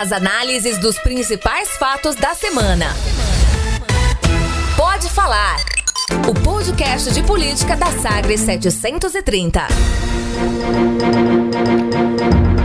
As análises dos principais fatos da semana. Pode falar. O podcast de política da Sagres 730.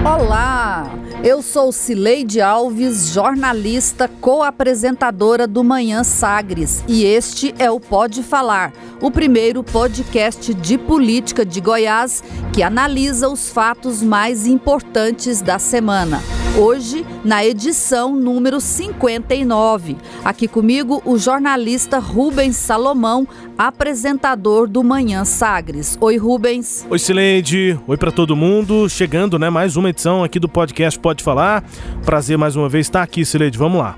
Olá, eu sou Cileide Alves, jornalista, co-apresentadora do Manhã Sagres, e este é o Pode Falar, o primeiro podcast de política de Goiás que analisa os fatos mais importantes da semana. Hoje, na edição número 59. Aqui comigo, o jornalista Rubens Salomão, apresentador do Manhã Sagres. Oi, Rubens. Oi, Cileide. Oi para todo mundo. Chegando, né? Mais uma edição aqui do podcast Pode Falar. Prazer mais uma vez estar aqui, Cileide. Vamos lá.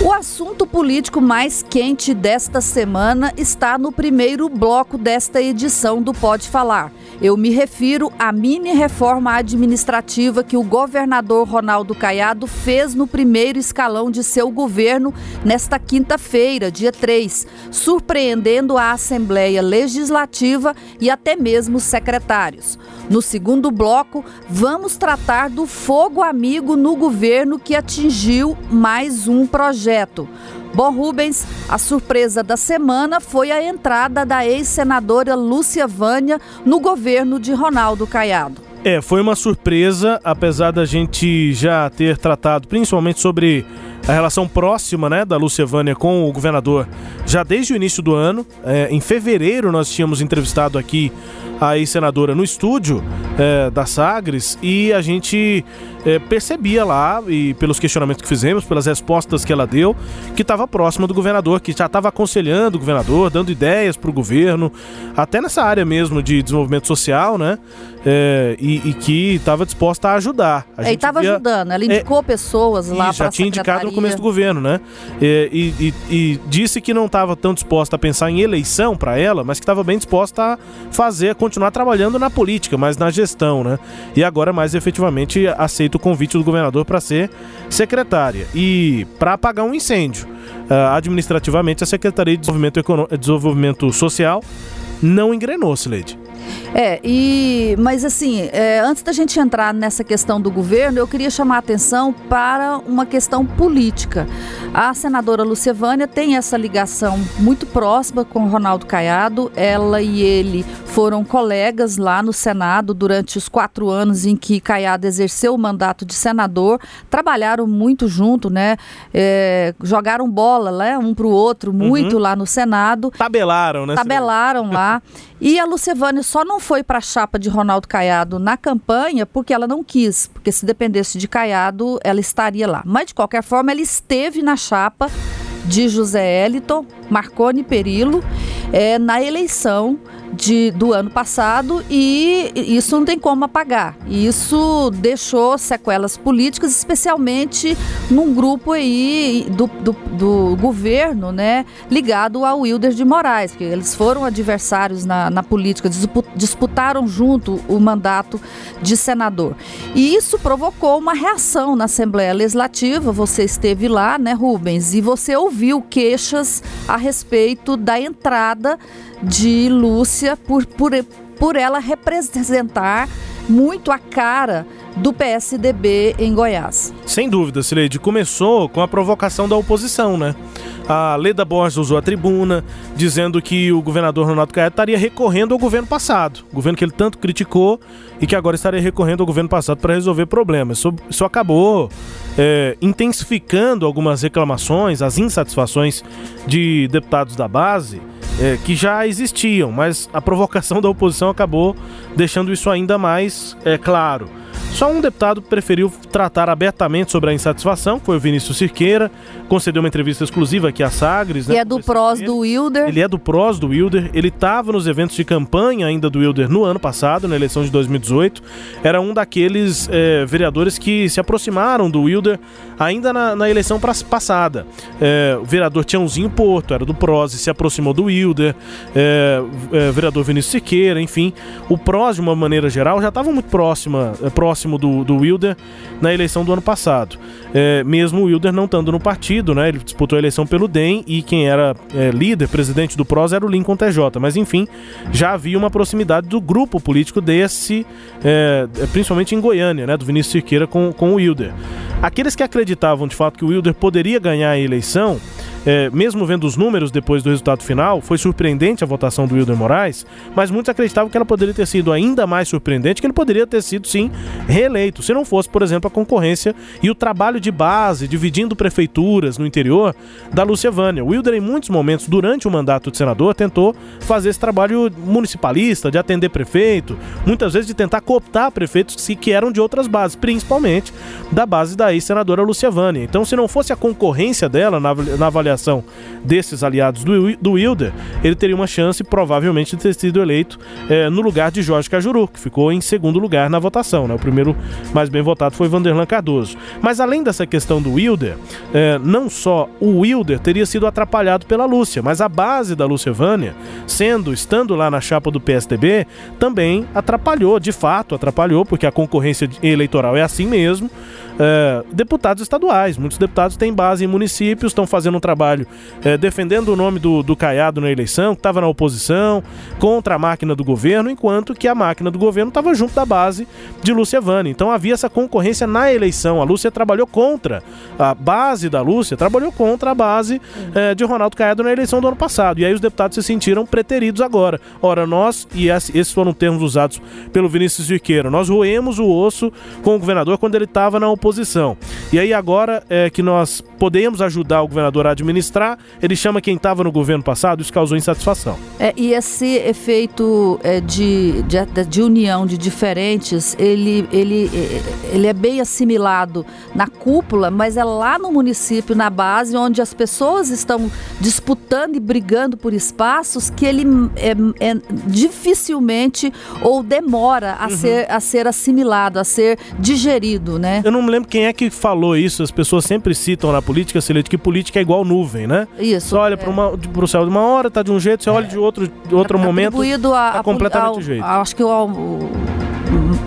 O assunto político mais quente desta semana está no primeiro bloco desta edição do Pode Falar. Eu me refiro à mini reforma administrativa que o governador Ronaldo Caiado fez no primeiro escalão de seu governo nesta quinta-feira, dia 3, surpreendendo a Assembleia Legislativa e até mesmo os secretários. No segundo bloco, vamos tratar do fogo amigo no governo que atingiu mais um projeto. Bom, Rubens, a surpresa da semana foi a entrada da ex-senadora Lúcia Vânia no governo de Ronaldo Caiado. É, foi uma surpresa, apesar da gente já ter tratado principalmente sobre a relação próxima né, da Lúcia Vânia com o governador já desde o início do ano. É, em fevereiro nós tínhamos entrevistado aqui a ex-senadora no estúdio é, da Sagres e a gente é, percebia lá, e pelos questionamentos que fizemos, pelas respostas que ela deu, que estava próxima do governador, que já estava aconselhando o governador, dando ideias para o governo, até nessa área mesmo de desenvolvimento social, né? É, e, e, que estava disposta a ajudar. A é, e estava ajudando, ela indicou é, pessoas lá para Já tinha indicado no começo do governo, né? É, e, e, e, disse que não estava tão disposta a pensar em eleição para ela, mas que estava bem disposta a fazer, continuar trabalhando na política, mas na gestão, né? E agora mais efetivamente aceita o convite do governador para ser secretária e para apagar um incêndio. Uh, administrativamente, a Secretaria de Desenvolvimento, Econo Desenvolvimento Social não engrenou, Sileide. É, e mas assim, é, antes da gente entrar nessa questão do governo, eu queria chamar a atenção para uma questão política. A senadora Lucevânia tem essa ligação muito próxima com o Ronaldo Caiado. Ela e ele foram colegas lá no Senado durante os quatro anos em que Caiado exerceu o mandato de senador. Trabalharam muito junto, né? É, jogaram bola, né? Um para o outro, muito uhum. lá no Senado. Tabelaram, né? Tabelaram lá. E a Lucevânia só não foi para a chapa de Ronaldo Caiado na campanha porque ela não quis, porque se dependesse de Caiado, ela estaria lá. Mas de qualquer forma, ela esteve na chapa de José Eliton, Marconi Perillo, é, na eleição de, do ano passado e isso não tem como apagar. Isso deixou sequelas políticas, especialmente num grupo aí do, do, do governo, né, ligado ao Wilder de Moraes, que eles foram adversários na, na política, disputaram junto o mandato de senador. E isso provocou uma reação na Assembleia Legislativa. Você esteve lá, né, Rubens, e você ouviu queixas a respeito da entrada de Lúcia por, por, por ela representar muito a cara do PSDB em Goiás. Sem dúvida, Sileide. Começou com a provocação da oposição, né? A Leda Borges usou a tribuna, dizendo que o governador Ronaldo Caiado estaria recorrendo ao governo passado, governo que ele tanto criticou e que agora estaria recorrendo ao governo passado para resolver problemas. Isso, isso acabou é, intensificando algumas reclamações, as insatisfações de deputados da base é, que já existiam, mas a provocação da oposição acabou deixando isso ainda mais é, claro. Só um deputado preferiu tratar abertamente sobre a insatisfação, foi o Vinícius Cirqueira, concedeu uma entrevista exclusiva aqui à Sagres. Né, e é do prós do Wilder. Ele é do prós do Wilder, ele estava nos eventos de campanha ainda do Wilder no ano passado, na eleição de 2018. Era um daqueles é, vereadores que se aproximaram do Wilder ainda na, na eleição passada. É, o vereador Tiãozinho Porto, era do prós e se aproximou do Wilder. É, vereador Vinícius Siqueira, enfim. O prós, de uma maneira geral, já estava muito próxima, próximo próximo do, do Wilder na eleição do ano passado. É, mesmo o Wilder não estando no partido, né? Ele disputou a eleição pelo DEM e quem era é, líder, presidente do PROS era o Lincoln TJ. Mas enfim, já havia uma proximidade do grupo político desse, é, é, principalmente em Goiânia, né? Do Vinícius Cirqueira com, com o Wilder. Aqueles que acreditavam de fato que o Wilder poderia ganhar a eleição é, mesmo vendo os números depois do resultado final, foi surpreendente a votação do Wilder Moraes, mas muitos acreditavam que ela poderia ter sido ainda mais surpreendente, que ele poderia ter sido, sim, reeleito, se não fosse, por exemplo, a concorrência e o trabalho de base, dividindo prefeituras no interior, da Lúcia Vânia. O Wilder, em muitos momentos, durante o mandato de senador, tentou fazer esse trabalho municipalista, de atender prefeito, muitas vezes de tentar cooptar prefeitos que eram de outras bases, principalmente da base da ex-senadora Lúcia Vânia. Então, se não fosse a concorrência dela na, avaliação desses aliados do, do Wilder, ele teria uma chance provavelmente de ter sido eleito é, no lugar de Jorge Cajuru, que ficou em segundo lugar na votação. Né? O primeiro mais bem votado foi Vanderlan Cardoso. Mas além dessa questão do Wilder, é, não só o Wilder teria sido atrapalhado pela Lúcia, mas a base da Lúcia Vânia, sendo, estando lá na chapa do PSDB, também atrapalhou, de fato atrapalhou, porque a concorrência eleitoral é assim mesmo é, deputados estaduais. Muitos deputados têm base em municípios, estão fazendo um trabalho é, defendendo o nome do, do Caiado na eleição, que estava na oposição, contra a máquina do governo, enquanto que a máquina do governo estava junto da base de Lúcia Vani. Então havia essa concorrência na eleição. A Lúcia trabalhou contra a base da Lúcia, trabalhou contra a base é, de Ronaldo Caiado na eleição do ano passado. E aí os deputados se sentiram preteridos agora. Ora, nós, e esses foram termos usados pelo Vinícius Viqueira, nós roemos o osso com o governador quando ele estava na oposição oposição. E aí agora é que nós podemos ajudar o governador a administrar, ele chama quem estava no governo passado, isso causou insatisfação. É, e esse efeito é, de, de, de, união de diferentes, ele, ele, ele é bem assimilado na cúpula, mas é lá no município, na base, onde as pessoas estão disputando e brigando por espaços que ele é, é dificilmente ou demora a, uhum. ser, a ser assimilado, a ser digerido, né? Eu não me lembro quem é que falou isso, as pessoas sempre citam na política, Celete, que política é igual nuvem, né? Isso. Você olha é. para o céu de uma hora, tá de um jeito, você olha de outro, de outro momento, a, tá completamente ao, jeito. Acho que o, o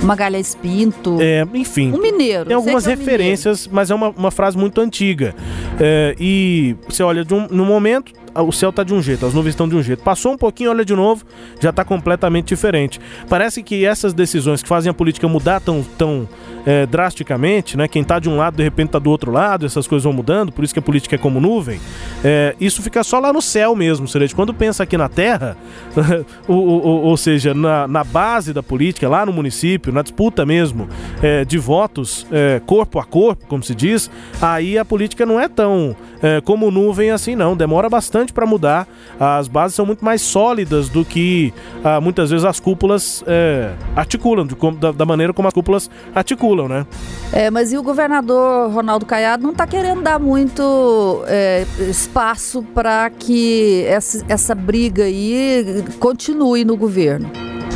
Magalhães Pinto. É, enfim. Um mineiro. Tem algumas é referências, mas é uma, uma frase muito antiga. É, e você olha de um, no momento, o céu tá de um jeito, as nuvens estão de um jeito. Passou um pouquinho, olha de novo, já tá completamente diferente. Parece que essas decisões que fazem a política mudar tão, tão é, drasticamente, né? Quem está de um lado de repente está do outro lado, essas coisas vão mudando, por isso que a política é como nuvem. É, isso fica só lá no céu mesmo, seja, quando pensa aqui na Terra, ou, ou, ou, seja, na, na, base da política, lá no município, na disputa mesmo é, de votos, é, corpo a corpo, como se diz, aí a política não é tão é, como nuvem assim, não. Demora bastante para mudar. As bases são muito mais sólidas do que ah, muitas vezes as cúpulas é, articulam, de, da, da maneira como as cúpulas articulam circulam, né? É, mas e o governador Ronaldo Caiado não está querendo dar muito é, espaço para que essa, essa briga aí continue no governo?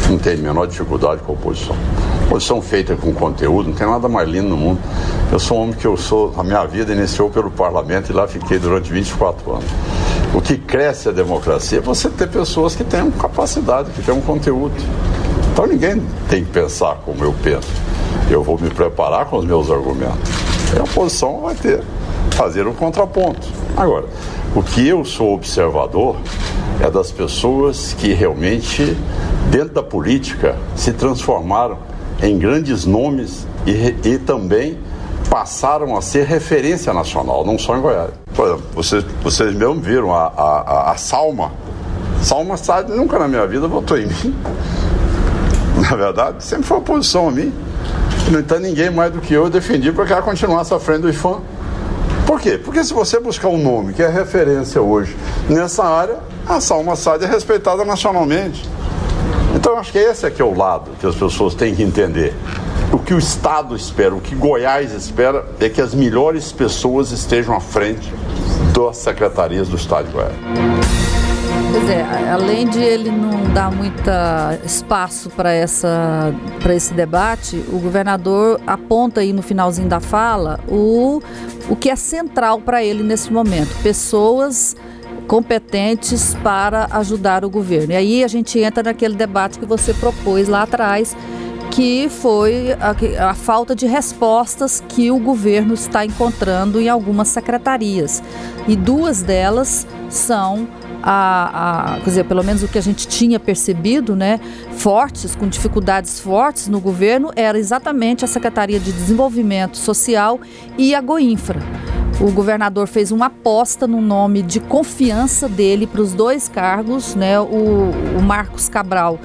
Não tem a menor dificuldade com a oposição. Oposição feita com conteúdo, não tem nada mais lindo no mundo. Eu sou um homem que eu sou, a minha vida iniciou pelo parlamento e lá fiquei durante 24 anos. O que cresce a democracia é você ter pessoas que tenham capacidade, que tenham conteúdo. Então ninguém tem que pensar como eu penso. Eu vou me preparar com os meus argumentos. E a oposição vai ter fazer um contraponto. Agora, o que eu sou observador é das pessoas que realmente, dentro da política, se transformaram em grandes nomes e, e também passaram a ser referência nacional, não só em Goiás. Por exemplo, vocês, vocês mesmo viram a, a, a Salma. Salma Sade nunca na minha vida votou em mim. Na verdade, sempre foi oposição a mim. No entanto, ninguém mais do que eu defendi para que ela continuasse à frente do IFAM. Por quê? Porque se você buscar um nome que é referência hoje nessa área, a Salma Sade é respeitada nacionalmente. Então, acho que esse é que é o lado que as pessoas têm que entender. O que o Estado espera, o que Goiás espera, é que as melhores pessoas estejam à frente das secretarias do Estado de Goiás. Pois é, além de ele não dar muito espaço para esse debate, o governador aponta aí no finalzinho da fala o, o que é central para ele nesse momento, pessoas competentes para ajudar o governo. E aí a gente entra naquele debate que você propôs lá atrás, que foi a, a, falta de respostas que o governo está encontrando em algumas secretarias. E duas delas são a, a, quer dizer, pelo menos o que a gente tinha percebido, né, fortes, com dificuldades fortes no governo, era exatamente a Secretaria de Desenvolvimento Social e a Goinfra. O governador fez uma aposta no nome de confiança dele para os dois cargos, né, o, o Marcos Cabral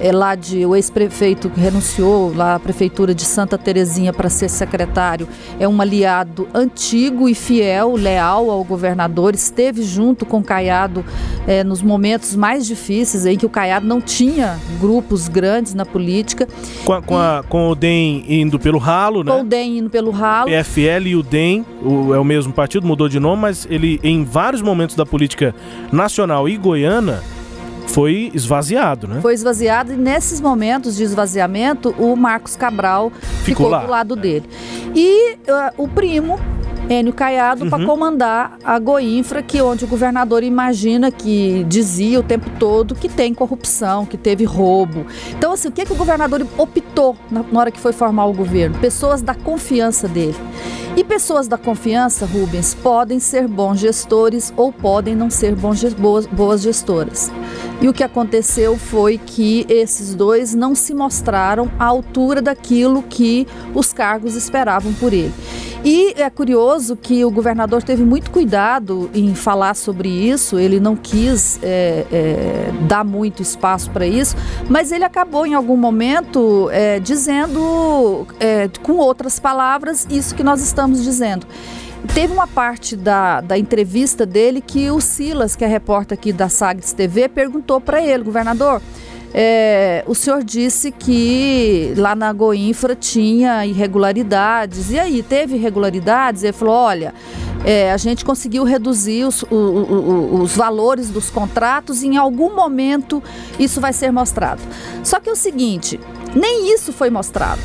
é, lá de o ex-prefeito que renunciou lá à prefeitura de Santa Terezinha para ser secretário, é um aliado antigo e fiel, leal ao governador, esteve junto com o Caiado é, nos momentos mais difíceis em que o Caiado não tinha grupos grandes na política. Com, a, com, a, com o DEM indo pelo ralo, né? Com o DEM indo pelo ralo. PFL e o DEM o, é o mesmo partido, mudou de nome, mas ele em vários momentos da política nacional e goiana foi esvaziado, né? Foi esvaziado e nesses momentos de esvaziamento, o Marcos Cabral ficou, ficou lá, do lado é. dele. E uh, o primo, Enio Caiado uhum. para comandar a Goinfra, que onde o governador imagina que dizia o tempo todo que tem corrupção, que teve roubo. Então, assim, o que, que o governador optou na, na hora que foi formar o governo? Pessoas da confiança dele. E pessoas da confiança, Rubens, podem ser bons gestores ou podem não ser bons, boas, boas gestoras. E o que aconteceu foi que esses dois não se mostraram à altura daquilo que os cargos esperavam por ele. E é curioso que o governador teve muito cuidado em falar sobre isso, ele não quis é, é, dar muito espaço para isso, mas ele acabou em algum momento é, dizendo, é, com outras palavras, isso que nós estamos dizendo. Teve uma parte da, da entrevista dele que o Silas, que é repórter aqui da Sagres TV, perguntou para ele, governador, é, o senhor disse que lá na Goinfra tinha irregularidades. E aí, teve irregularidades? Ele falou: olha, é, a gente conseguiu reduzir os, o, o, os valores dos contratos e em algum momento isso vai ser mostrado. Só que é o seguinte: nem isso foi mostrado.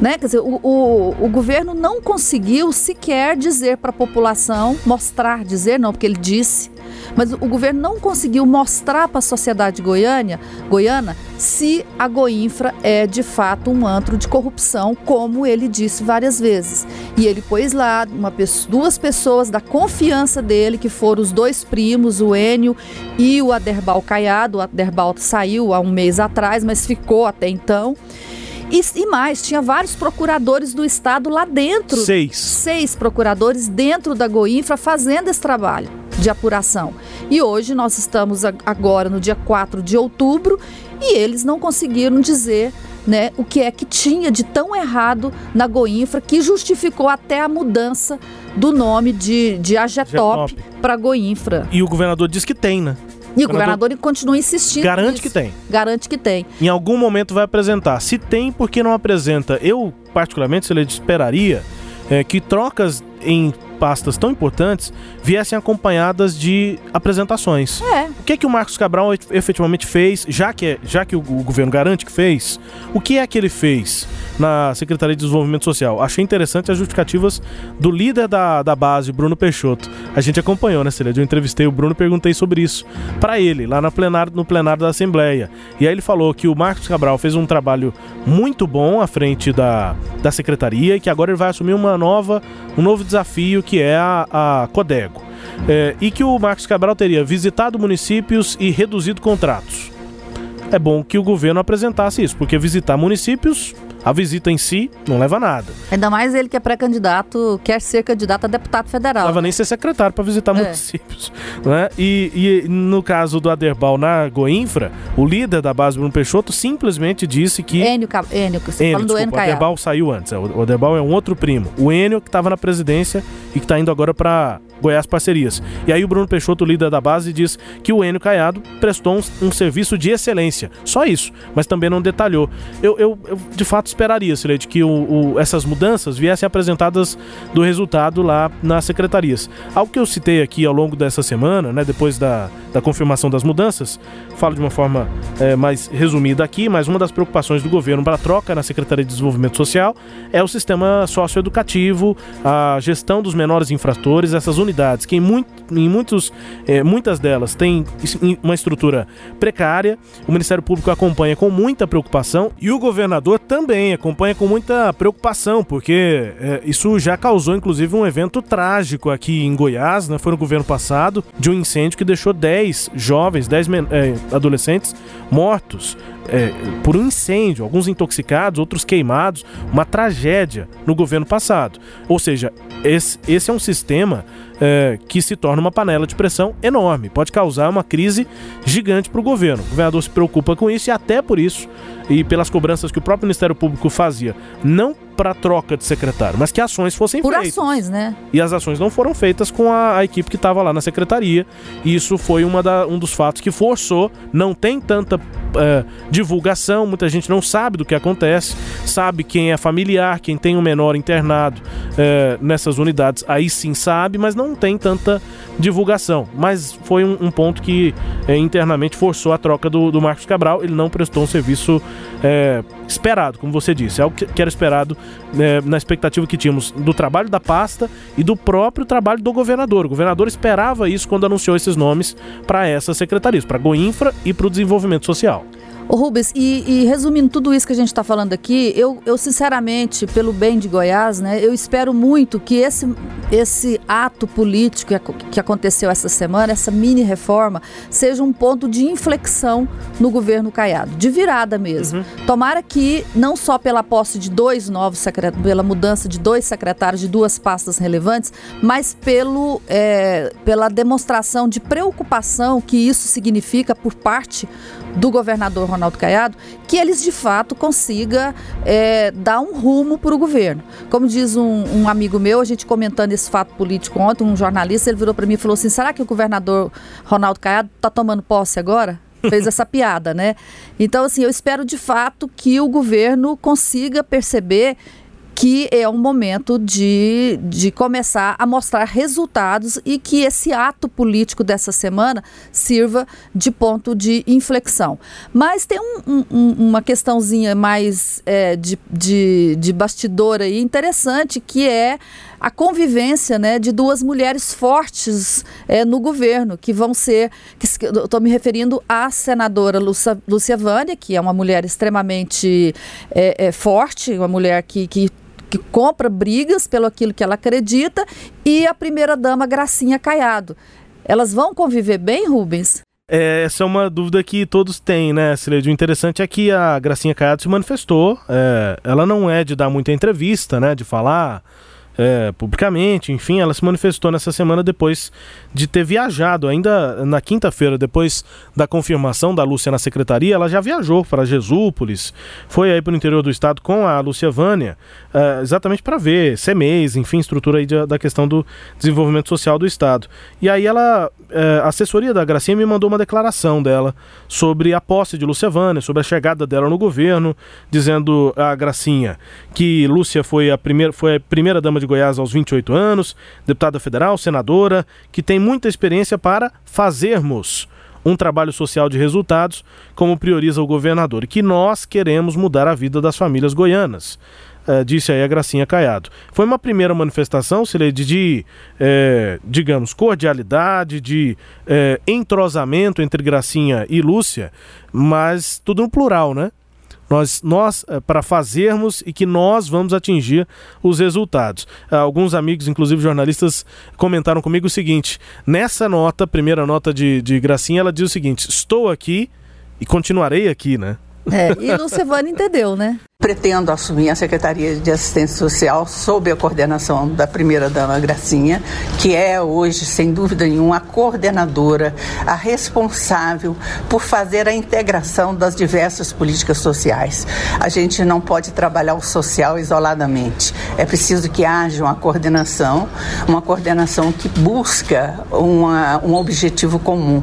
Né? Quer dizer, o, o, o governo não conseguiu sequer dizer para a população, mostrar, dizer não, porque ele disse, mas o governo não conseguiu mostrar para a sociedade goiânia, goiana se a Goinfra é de fato um antro de corrupção, como ele disse várias vezes. E ele pôs lá uma, duas pessoas da confiança dele, que foram os dois primos, o Enio e o Aderbal Caiado. O Aderbal saiu há um mês atrás, mas ficou até então. E, e, mais, tinha vários procuradores do Estado lá dentro. Seis. Seis procuradores dentro da Goinfra fazendo esse trabalho de apuração. E hoje nós estamos agora no dia 4 de outubro e eles não conseguiram dizer né, o que é que tinha de tão errado na Goinfra que justificou até a mudança do nome de, de Agetop para Goinfra. E o governador diz que tem, né? E o governador, governador continua insistindo. Garante nisso. que tem. Garante que tem. Em algum momento vai apresentar. Se tem, por que não apresenta? Eu, particularmente, se ele esperaria é, que trocas em pastas tão importantes viessem acompanhadas de apresentações. É. O que é que o Marcos Cabral efetivamente fez, já que, é, já que o, o governo garante que fez, o que é que ele fez na Secretaria de Desenvolvimento Social? Achei interessante as justificativas do líder da, da base, Bruno Peixoto. A gente acompanhou, né, Cília? Eu entrevistei o Bruno perguntei sobre isso para ele, lá na plenário, no plenário da Assembleia. E aí ele falou que o Marcos Cabral fez um trabalho muito bom à frente da, da secretaria e que agora ele vai assumir uma nova, um novo desafio que é a, a Codego. É, e que o Marcos Cabral teria visitado municípios e reduzido contratos. É bom que o governo apresentasse isso, porque visitar municípios a visita em si não leva a nada. Ainda mais ele que é pré-candidato, quer ser candidato a deputado federal. Não leva nem ser secretário para visitar é. municípios. Né? E, e, no caso do Aderbal na Goinfra, o líder da base, Bruno Peixoto, simplesmente disse que. Enio, Enio você Enio, falando desculpa, do Enio O Aderbal saiu antes. É, o Aderbal é um outro primo. O Enio, que estava na presidência e que está indo agora para Goiás Parcerias. E aí o Bruno Peixoto, líder da base, diz que o Enio Caiado prestou um, um serviço de excelência. Só isso, mas também não detalhou. Eu, eu, eu de fato esperaria, Silete, que o, o, essas mudanças viessem apresentadas do resultado lá nas secretarias. Algo que eu citei aqui ao longo dessa semana, né, depois da, da confirmação das mudanças, falo de uma forma é, mais resumida aqui, mas uma das preocupações do governo para a troca na Secretaria de Desenvolvimento Social é o sistema socioeducativo, a gestão dos menores infratores, essas unidades, que em, muito, em muitos, é, muitas delas têm uma estrutura precária. O Ministério Público acompanha com muita preocupação e o governador também acompanha com muita preocupação, porque é, isso já causou inclusive um evento trágico aqui em Goiás, né? foi no governo passado, de um incêndio que deixou 10 jovens, 10 é, adolescentes mortos é, por um incêndio, alguns intoxicados, outros queimados, uma tragédia no governo passado. Ou seja, esse, esse é um sistema é, que se torna uma panela de pressão enorme, pode causar uma crise gigante para o governo. O governador se preocupa com isso e até por isso, e pelas cobranças que o próprio Ministério Público fazia, não para troca de secretário, mas que ações fossem Por feitas. Por ações, né? E as ações não foram feitas com a, a equipe que estava lá na secretaria. E isso foi uma da, um dos fatos que forçou. Não tem tanta é, divulgação, muita gente não sabe do que acontece, sabe quem é familiar, quem tem um menor internado é, nessas unidades, aí sim sabe, mas não tem tanta divulgação. Mas foi um, um ponto que é, internamente forçou a troca do, do, Marcos Cabral. Ele não prestou um serviço é, esperado, como você disse, é o que, era esperado é, na expectativa que tínhamos do trabalho da pasta e do próprio trabalho do governador. O governador esperava isso quando anunciou esses nomes para essas secretarias, para a Goinfra e para o desenvolvimento social. Ô Rubens, e, e, resumindo tudo isso que a gente está falando aqui, eu, eu sinceramente, pelo bem de Goiás, né, eu espero muito que esse, esse ato político que aconteceu essa semana, essa mini reforma, seja um ponto de inflexão no governo Caiado, de virada mesmo. Uhum. Tomara que, não só pela posse de dois novos secretários, pela mudança de dois secretários de duas pastas relevantes, mas pelo, é, pela demonstração de preocupação que isso significa por parte do governador Ronaldo Caiado, que eles de fato consiga é, dar um rumo para o governo. Como diz um, um, amigo meu, a gente comentando esse fato político ontem, um jornalista, ele virou para mim e falou assim: será que o governador Ronaldo Caiado está tomando posse agora? Fez essa piada, né? Então, assim, eu espero de fato que o governo consiga perceber que é um momento de, de começar a mostrar resultados e que esse ato político dessa semana sirva de ponto de inflexão. Mas tem um, um, uma questãozinha mais é, de, de, de bastidor aí interessante, que é a convivência né, de duas mulheres fortes é, no governo, que vão ser. Estou me referindo à senadora Lúcia, Lúcia Vânia, que é uma mulher extremamente é, é, forte, uma mulher que, que que compra brigas pelo aquilo que ela acredita, e a primeira-dama Gracinha Caiado. Elas vão conviver bem, Rubens? É, essa é uma dúvida que todos têm, né, Cileide? O interessante é que a Gracinha Caiado se manifestou. É, ela não é de dar muita entrevista, né, de falar é, publicamente, enfim, ela se manifestou nessa semana depois de ter viajado, ainda na quinta-feira, depois da confirmação da Lúcia na secretaria, ela já viajou para Jesúpolis, foi aí para o interior do estado com a Lúcia Vânia, é, exatamente para ver CMEs, enfim, estrutura aí de, da questão do desenvolvimento social do estado. E aí ela, é, a assessoria da Gracinha me mandou uma declaração dela sobre a posse de Lúcia Vânia, sobre a chegada dela no governo, dizendo a Gracinha que Lúcia foi a primeira, foi a primeira dama de de Goiás aos 28 anos, deputada federal, senadora, que tem muita experiência para fazermos um trabalho social de resultados, como prioriza o governador, e que nós queremos mudar a vida das famílias goianas. É, disse aí a Gracinha Caiado. Foi uma primeira manifestação, Sileide, de, é, digamos, cordialidade, de é, entrosamento entre Gracinha e Lúcia, mas tudo no plural, né? Nós, nós eh, para fazermos e que nós vamos atingir os resultados. Alguns amigos, inclusive jornalistas, comentaram comigo o seguinte: nessa nota, primeira nota de, de Gracinha, ela diz o seguinte: estou aqui e continuarei aqui, né? É, e Lucevano entendeu, né? Pretendo assumir a Secretaria de Assistência Social sob a coordenação da primeira-dama Gracinha, que é hoje, sem dúvida nenhuma, a coordenadora, a responsável por fazer a integração das diversas políticas sociais. A gente não pode trabalhar o social isoladamente. É preciso que haja uma coordenação, uma coordenação que busca uma, um objetivo comum.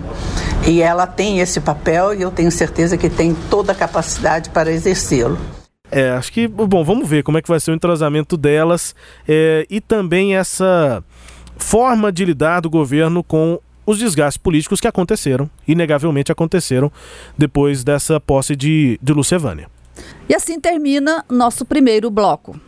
E ela tem esse papel e eu tenho certeza que tem toda a capacidade para exercê-lo. É, acho que, bom, vamos ver como é que vai ser o entrosamento delas é, e também essa forma de lidar do governo com os desgastes políticos que aconteceram, inegavelmente aconteceram, depois dessa posse de, de Lucevânia. E assim termina nosso primeiro bloco.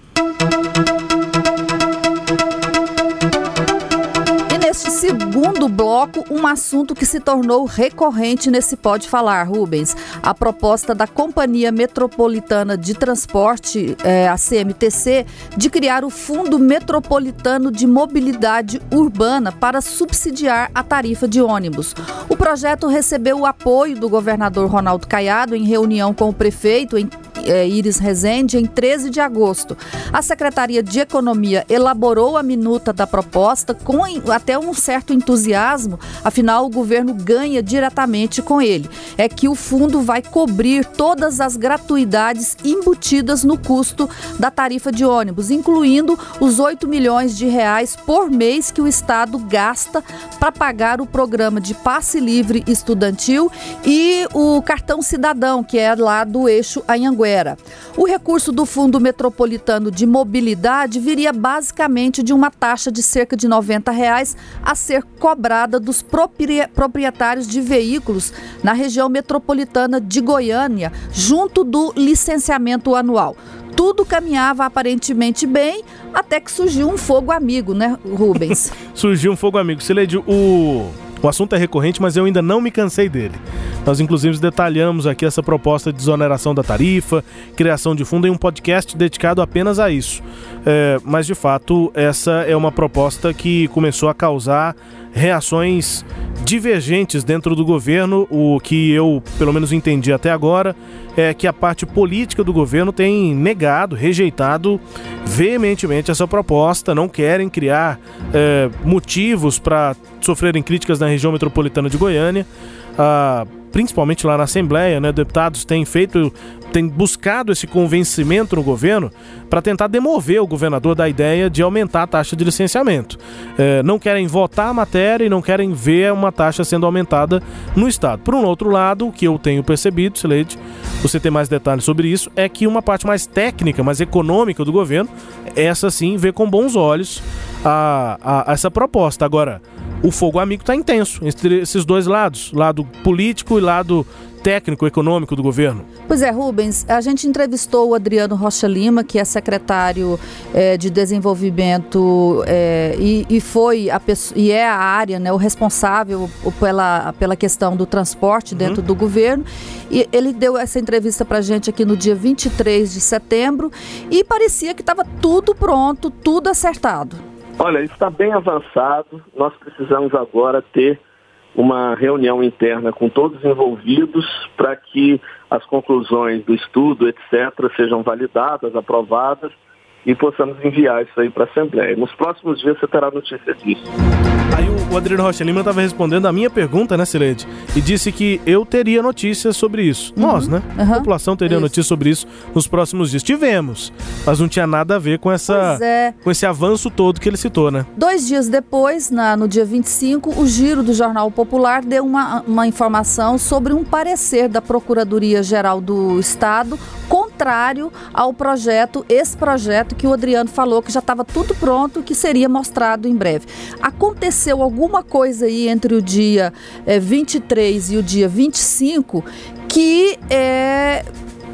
Um assunto que se tornou recorrente nesse Pode Falar, Rubens. A proposta da Companhia Metropolitana de Transporte, é, a CMTC, de criar o Fundo Metropolitano de Mobilidade Urbana para subsidiar a tarifa de ônibus. O projeto recebeu o apoio do governador Ronaldo Caiado em reunião com o prefeito em Iris Rezende em 13 de agosto. A Secretaria de Economia elaborou a minuta da proposta com até um certo entusiasmo, afinal o governo ganha diretamente com ele. É que o fundo vai cobrir todas as gratuidades embutidas no custo da tarifa de ônibus, incluindo os 8 milhões de reais por mês que o Estado gasta para pagar o programa de passe livre estudantil e o cartão cidadão, que é lá do eixo Anhanguera. O recurso do Fundo Metropolitano de Mobilidade viria basicamente de uma taxa de cerca de 90 reais a ser cobrada dos proprietários de veículos na região metropolitana de Goiânia, junto do licenciamento anual tudo caminhava aparentemente bem, até que surgiu um fogo amigo, né, Rubens? surgiu um fogo amigo. Sileide, o o assunto é recorrente, mas eu ainda não me cansei dele. Nós, inclusive, detalhamos aqui essa proposta de desoneração da tarifa, criação de fundo em um podcast dedicado apenas a isso. É, mas, de fato, essa é uma proposta que começou a causar reações divergentes dentro do governo. O que eu, pelo menos, entendi até agora é que a parte política do governo tem negado, rejeitado veementemente essa proposta, não querem criar é, motivos para sofrerem críticas na região metropolitana de Goiânia. Ah, principalmente lá na Assembleia, né, deputados têm feito, têm buscado esse convencimento no governo para tentar demover o governador da ideia de aumentar a taxa de licenciamento. É, não querem votar a matéria e não querem ver uma taxa sendo aumentada no Estado. Por um outro lado, o que eu tenho percebido, Sileide, você tem mais detalhes sobre isso, é que uma parte mais técnica, mais econômica do governo, essa sim vê com bons olhos a, a, a essa proposta. Agora, o fogo amigo está intenso entre esses dois lados, lado político e lado técnico, econômico do governo. Pois é, Rubens, a gente entrevistou o Adriano Rocha Lima, que é secretário é, de desenvolvimento é, e, e, foi a pessoa, e é a área, né, o responsável pela, pela questão do transporte uhum. dentro uhum. do governo. E ele deu essa entrevista para a gente aqui no dia 23 de setembro e parecia que estava tudo pronto, tudo acertado. Olha, está bem avançado. Nós precisamos agora ter uma reunião interna com todos os envolvidos para que as conclusões do estudo, etc., sejam validadas, aprovadas e possamos enviar isso aí para a Assembleia. Nos próximos dias você terá notícia disso. Aí o Adriano Rocha Lima estava respondendo a minha pergunta, né, Silede? E disse que eu teria notícias sobre isso. Uhum. Nós, né? Uhum. A população teria notícias sobre isso nos próximos dias. Tivemos, mas não tinha nada a ver com, essa, é. com esse avanço todo que ele citou, né? Dois dias depois, na, no dia 25, o Giro do Jornal Popular deu uma, uma informação sobre um parecer da Procuradoria-Geral do Estado contrário ao projeto, esse projeto que o Adriano falou que já estava tudo pronto, que seria mostrado em breve. Aconteceu alguma coisa aí entre o dia é, 23 e o dia 25 que é,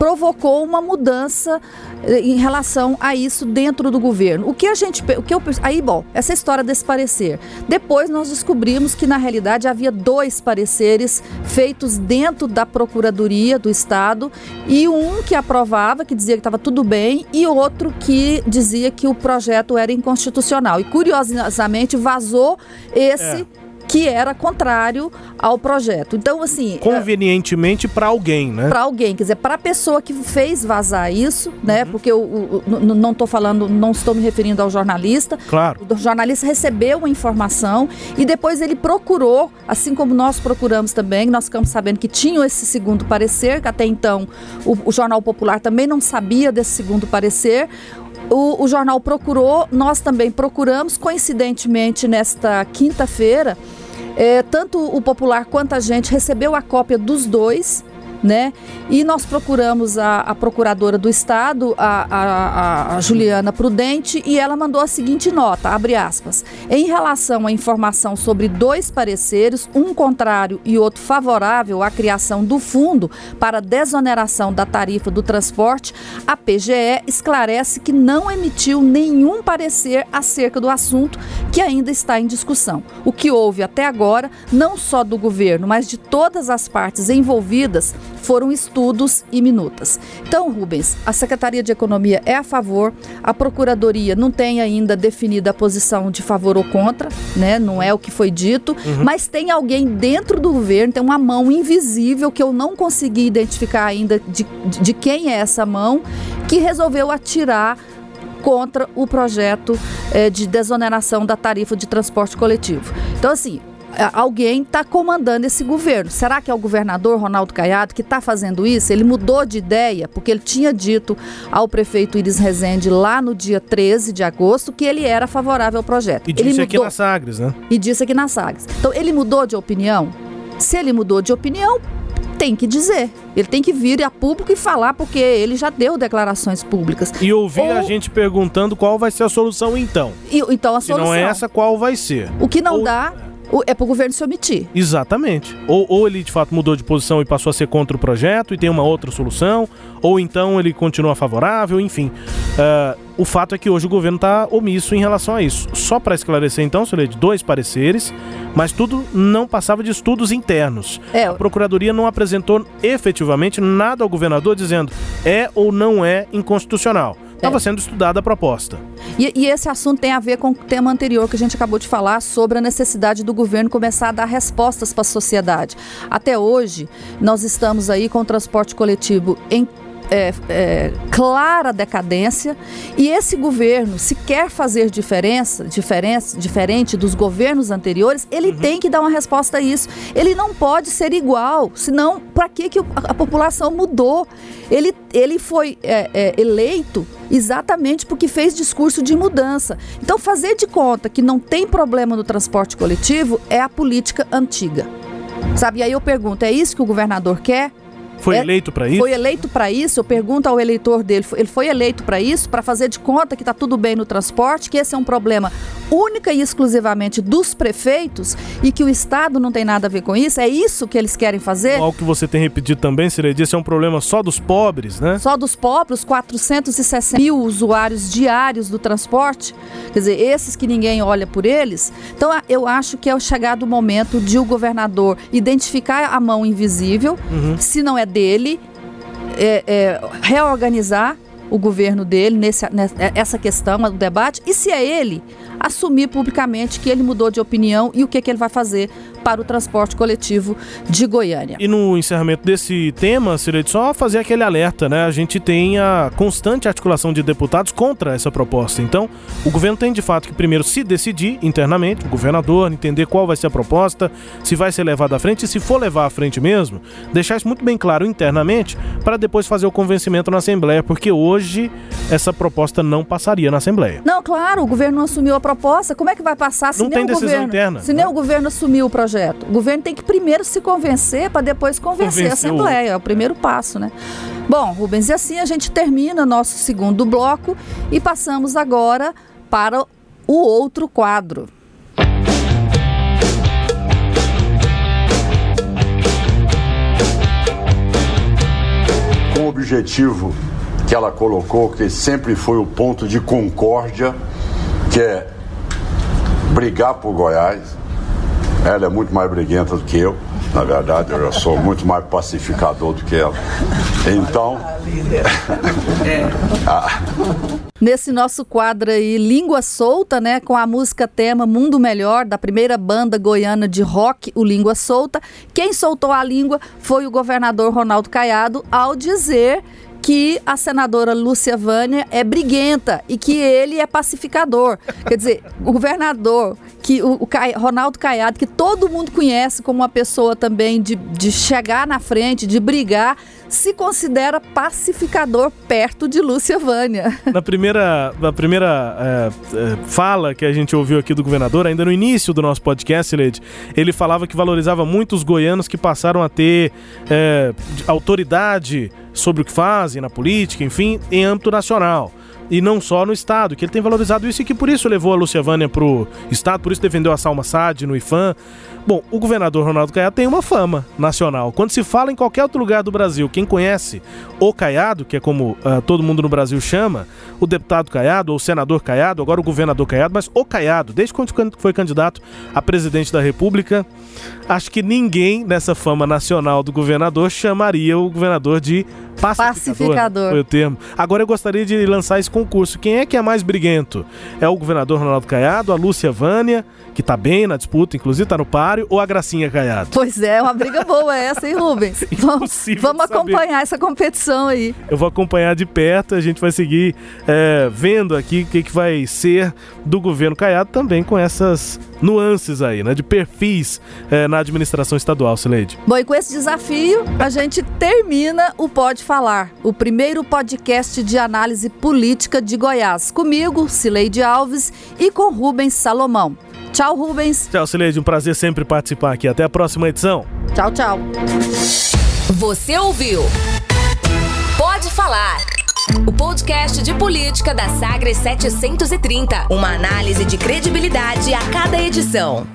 provocou uma mudança eh, em relação a isso dentro do governo. O que a gente, o que eu, aí bom, essa história desse parecer. Depois nós descobrimos que na realidade havia dois pareceres feitos dentro da procuradoria do estado e um que aprovava, que dizia que estava tudo bem, e outro que dizia que o projeto era inconstitucional. E curiosamente vazou esse é que era contrário ao projeto. Então, assim. Convenientemente para alguém, né? Para alguém, quer dizer, para a pessoa que fez vazar isso, né? Uhum. Porque eu, eu, não estou falando, não estou me referindo ao jornalista. Claro. O jornalista recebeu a informação e depois ele procurou, assim como nós procuramos também, nós ficamos sabendo que tinha esse segundo parecer, que até então o, o Jornal Popular também não sabia desse segundo parecer. O, o, jornal procurou, nós também procuramos, coincidentemente, nesta quinta-feira, é, tanto o Popular quanto a gente recebeu a cópia dos dois né? E nós procuramos a, a procuradora do Estado, a, a, a, Juliana Prudente, e ela mandou a seguinte nota, abre aspas, em relação à informação sobre dois pareceres, um contrário e outro favorável à criação do fundo para desoneração da tarifa do transporte, a PGE esclarece que não emitiu nenhum parecer acerca do assunto que ainda está em discussão. O que houve até agora, não só do governo, mas de todas as partes envolvidas, foram estudos e minutas. Então, Rubens, a Secretaria de Economia é a favor, a Procuradoria não tem ainda definida a posição de favor ou contra, né? Não é o que foi dito, uhum. mas tem alguém dentro do governo, tem uma mão invisível que eu não consegui identificar ainda de, de quem é essa mão, que resolveu atirar contra o projeto eh, de desoneração da tarifa de transporte coletivo. Então, assim, alguém está comandando esse governo. Será que é o governador Ronaldo Caiado que está fazendo isso? Ele mudou de ideia, porque ele tinha dito ao prefeito Iris Rezende lá no dia 13 de agosto que ele era favorável ao projeto. E disse ele aqui na Sagres, né? E disse aqui na Sagres. Então, ele mudou de opinião? Se ele mudou de opinião, tem que dizer. Ele tem que vir a público e falar, porque ele já deu declarações públicas. E ouvir Ou... a gente perguntando qual vai ser a solução então. E, então a solução. Se não é essa, qual vai ser? O que não Ou... dá é para o governo se omitir. Exatamente. Ou, ou ele de fato mudou de posição e passou a ser contra o projeto e tem uma outra solução, ou então ele continua favorável, enfim. Uh, o fato é que hoje o governo está omisso em relação a isso. Só para esclarecer então, de dois pareceres, mas tudo não passava de estudos internos. É. A Procuradoria não apresentou efetivamente nada ao governador dizendo é ou não é inconstitucional. Estava sendo estudada a proposta. E, e, esse assunto tem a ver com o tema anterior que a gente acabou de falar sobre a necessidade do governo começar a dar respostas para a sociedade. Até hoje, nós estamos aí com o transporte coletivo em é, é, clara decadência e esse governo, se quer fazer diferença, diferença diferente dos governos anteriores, ele uhum. tem que dar uma resposta a isso. Ele não pode ser igual, senão para que, que a, população mudou? Ele, ele foi é, é, eleito exatamente porque fez discurso de mudança. Então, fazer de conta que não tem problema no transporte coletivo é a política antiga. Sabe? E aí eu pergunto: é isso que o governador quer? Foi é, eleito para isso? Foi eleito para isso. Eu pergunto ao eleitor dele, ele foi eleito para isso, para fazer de conta que está tudo bem no transporte, que esse é um problema única e exclusivamente dos prefeitos e que o Estado não tem nada a ver com isso? É isso que eles querem fazer? Algo que você tem repetido também, Siredia, esse é um problema só dos pobres, né? Só dos pobres, 460 mil usuários diários do transporte, quer dizer, esses que ninguém olha por eles. Então, eu acho que é o chegado o momento de o governador identificar a mão invisível, uhum. se não é dele, é, é, reorganizar o governo dele nesse, nessa questão do debate e se é ele assumir publicamente que ele mudou de opinião e o que, que ele vai fazer para o transporte coletivo de Goiânia. E no encerramento desse tema, seria só fazer aquele alerta, né? A gente tem a constante articulação de deputados contra essa proposta. Então, o governo tem de fato que primeiro se decidir internamente, o governador, entender qual vai ser a proposta, se vai ser levado à frente e se for levar à frente mesmo, deixar isso muito bem claro internamente para depois fazer o convencimento na Assembleia, porque hoje essa proposta não passaria na Assembleia. Não, claro, o governo não assumiu a proposta, como é que vai passar se não nem tem o decisão governo, interna, se nem né? o governo assumiu o projeto? Projeto. O governo tem que primeiro se convencer para depois convencer Convenceu. a Assembleia. É o primeiro passo, né? Bom, Rubens, e assim a gente termina nosso segundo bloco e passamos agora para o outro quadro. Com o objetivo que ela colocou, que sempre foi o ponto de concórdia, que é brigar por Goiás, ela é muito mais briguenta do que eu. Na verdade, eu sou muito mais pacificador do que ela. Então. Nesse nosso quadro aí, Língua Solta, né? Com a música tema Mundo Melhor, da primeira banda goiana de rock, o Língua Solta. Quem soltou a língua foi o governador Ronaldo Caiado ao dizer que a senadora Lúcia Vânia é briguenta e que ele é pacificador. Quer dizer, o governador, que o, o Ronaldo Caiado, que todo mundo conhece como uma pessoa também de, de chegar na frente, de brigar, se considera pacificador perto de Lúcia Vânia. Na primeira, na primeira é, é, fala que a gente ouviu aqui do governador, ainda no início do nosso podcast, Leide, ele falava que valorizava muito os goianos que passaram a ter é, autoridade sobre o que fazem na política, enfim, em âmbito nacional e não só no Estado, que ele tem valorizado isso e que por isso levou a Lúcia Vânia pro Estado, por isso defendeu a Salma Saad no IFAM. Bom, o governador Ronaldo Caiado tem uma fama nacional. Quando se fala em qualquer outro lugar do Brasil, quem conhece o Caiado, que é como uh, todo mundo no Brasil chama, o deputado Caiado, ou o senador Caiado, agora o governador Caiado, mas o Caiado, desde quando foi candidato a presidente da República, acho que ninguém nessa fama nacional do governador chamaria o governador de pacificador. pacificador. Foi o termo. Agora eu gostaria de lançar esse concurso. Quem é que é mais briguento? É o governador Ronaldo Caiado, a Lúcia Vânia, que tá bem na disputa, inclusive tá no páreo, ou a Gracinha Caiado? Pois é, uma briga boa essa, hein, Rubens? vamos, vamos acompanhar essa competição aí. Eu vou acompanhar de perto, a gente vai seguir é, vendo aqui o que, que vai ser do governo Caiado também com essas nuances aí, né? De perfis é, na administração estadual, Sileide. Bom, e com esse desafio, a gente termina o Pode Falar, o primeiro podcast de análise política de Goiás. Comigo, Sileide Alves, e com Rubens Salomão. Tchau, Rubens. Tchau, Sileide. Um prazer sempre participar aqui. Até a próxima edição. Tchau, tchau. Você ouviu? Pode falar. O podcast de política da Sagres 730. Uma análise de credibilidade a cada edição.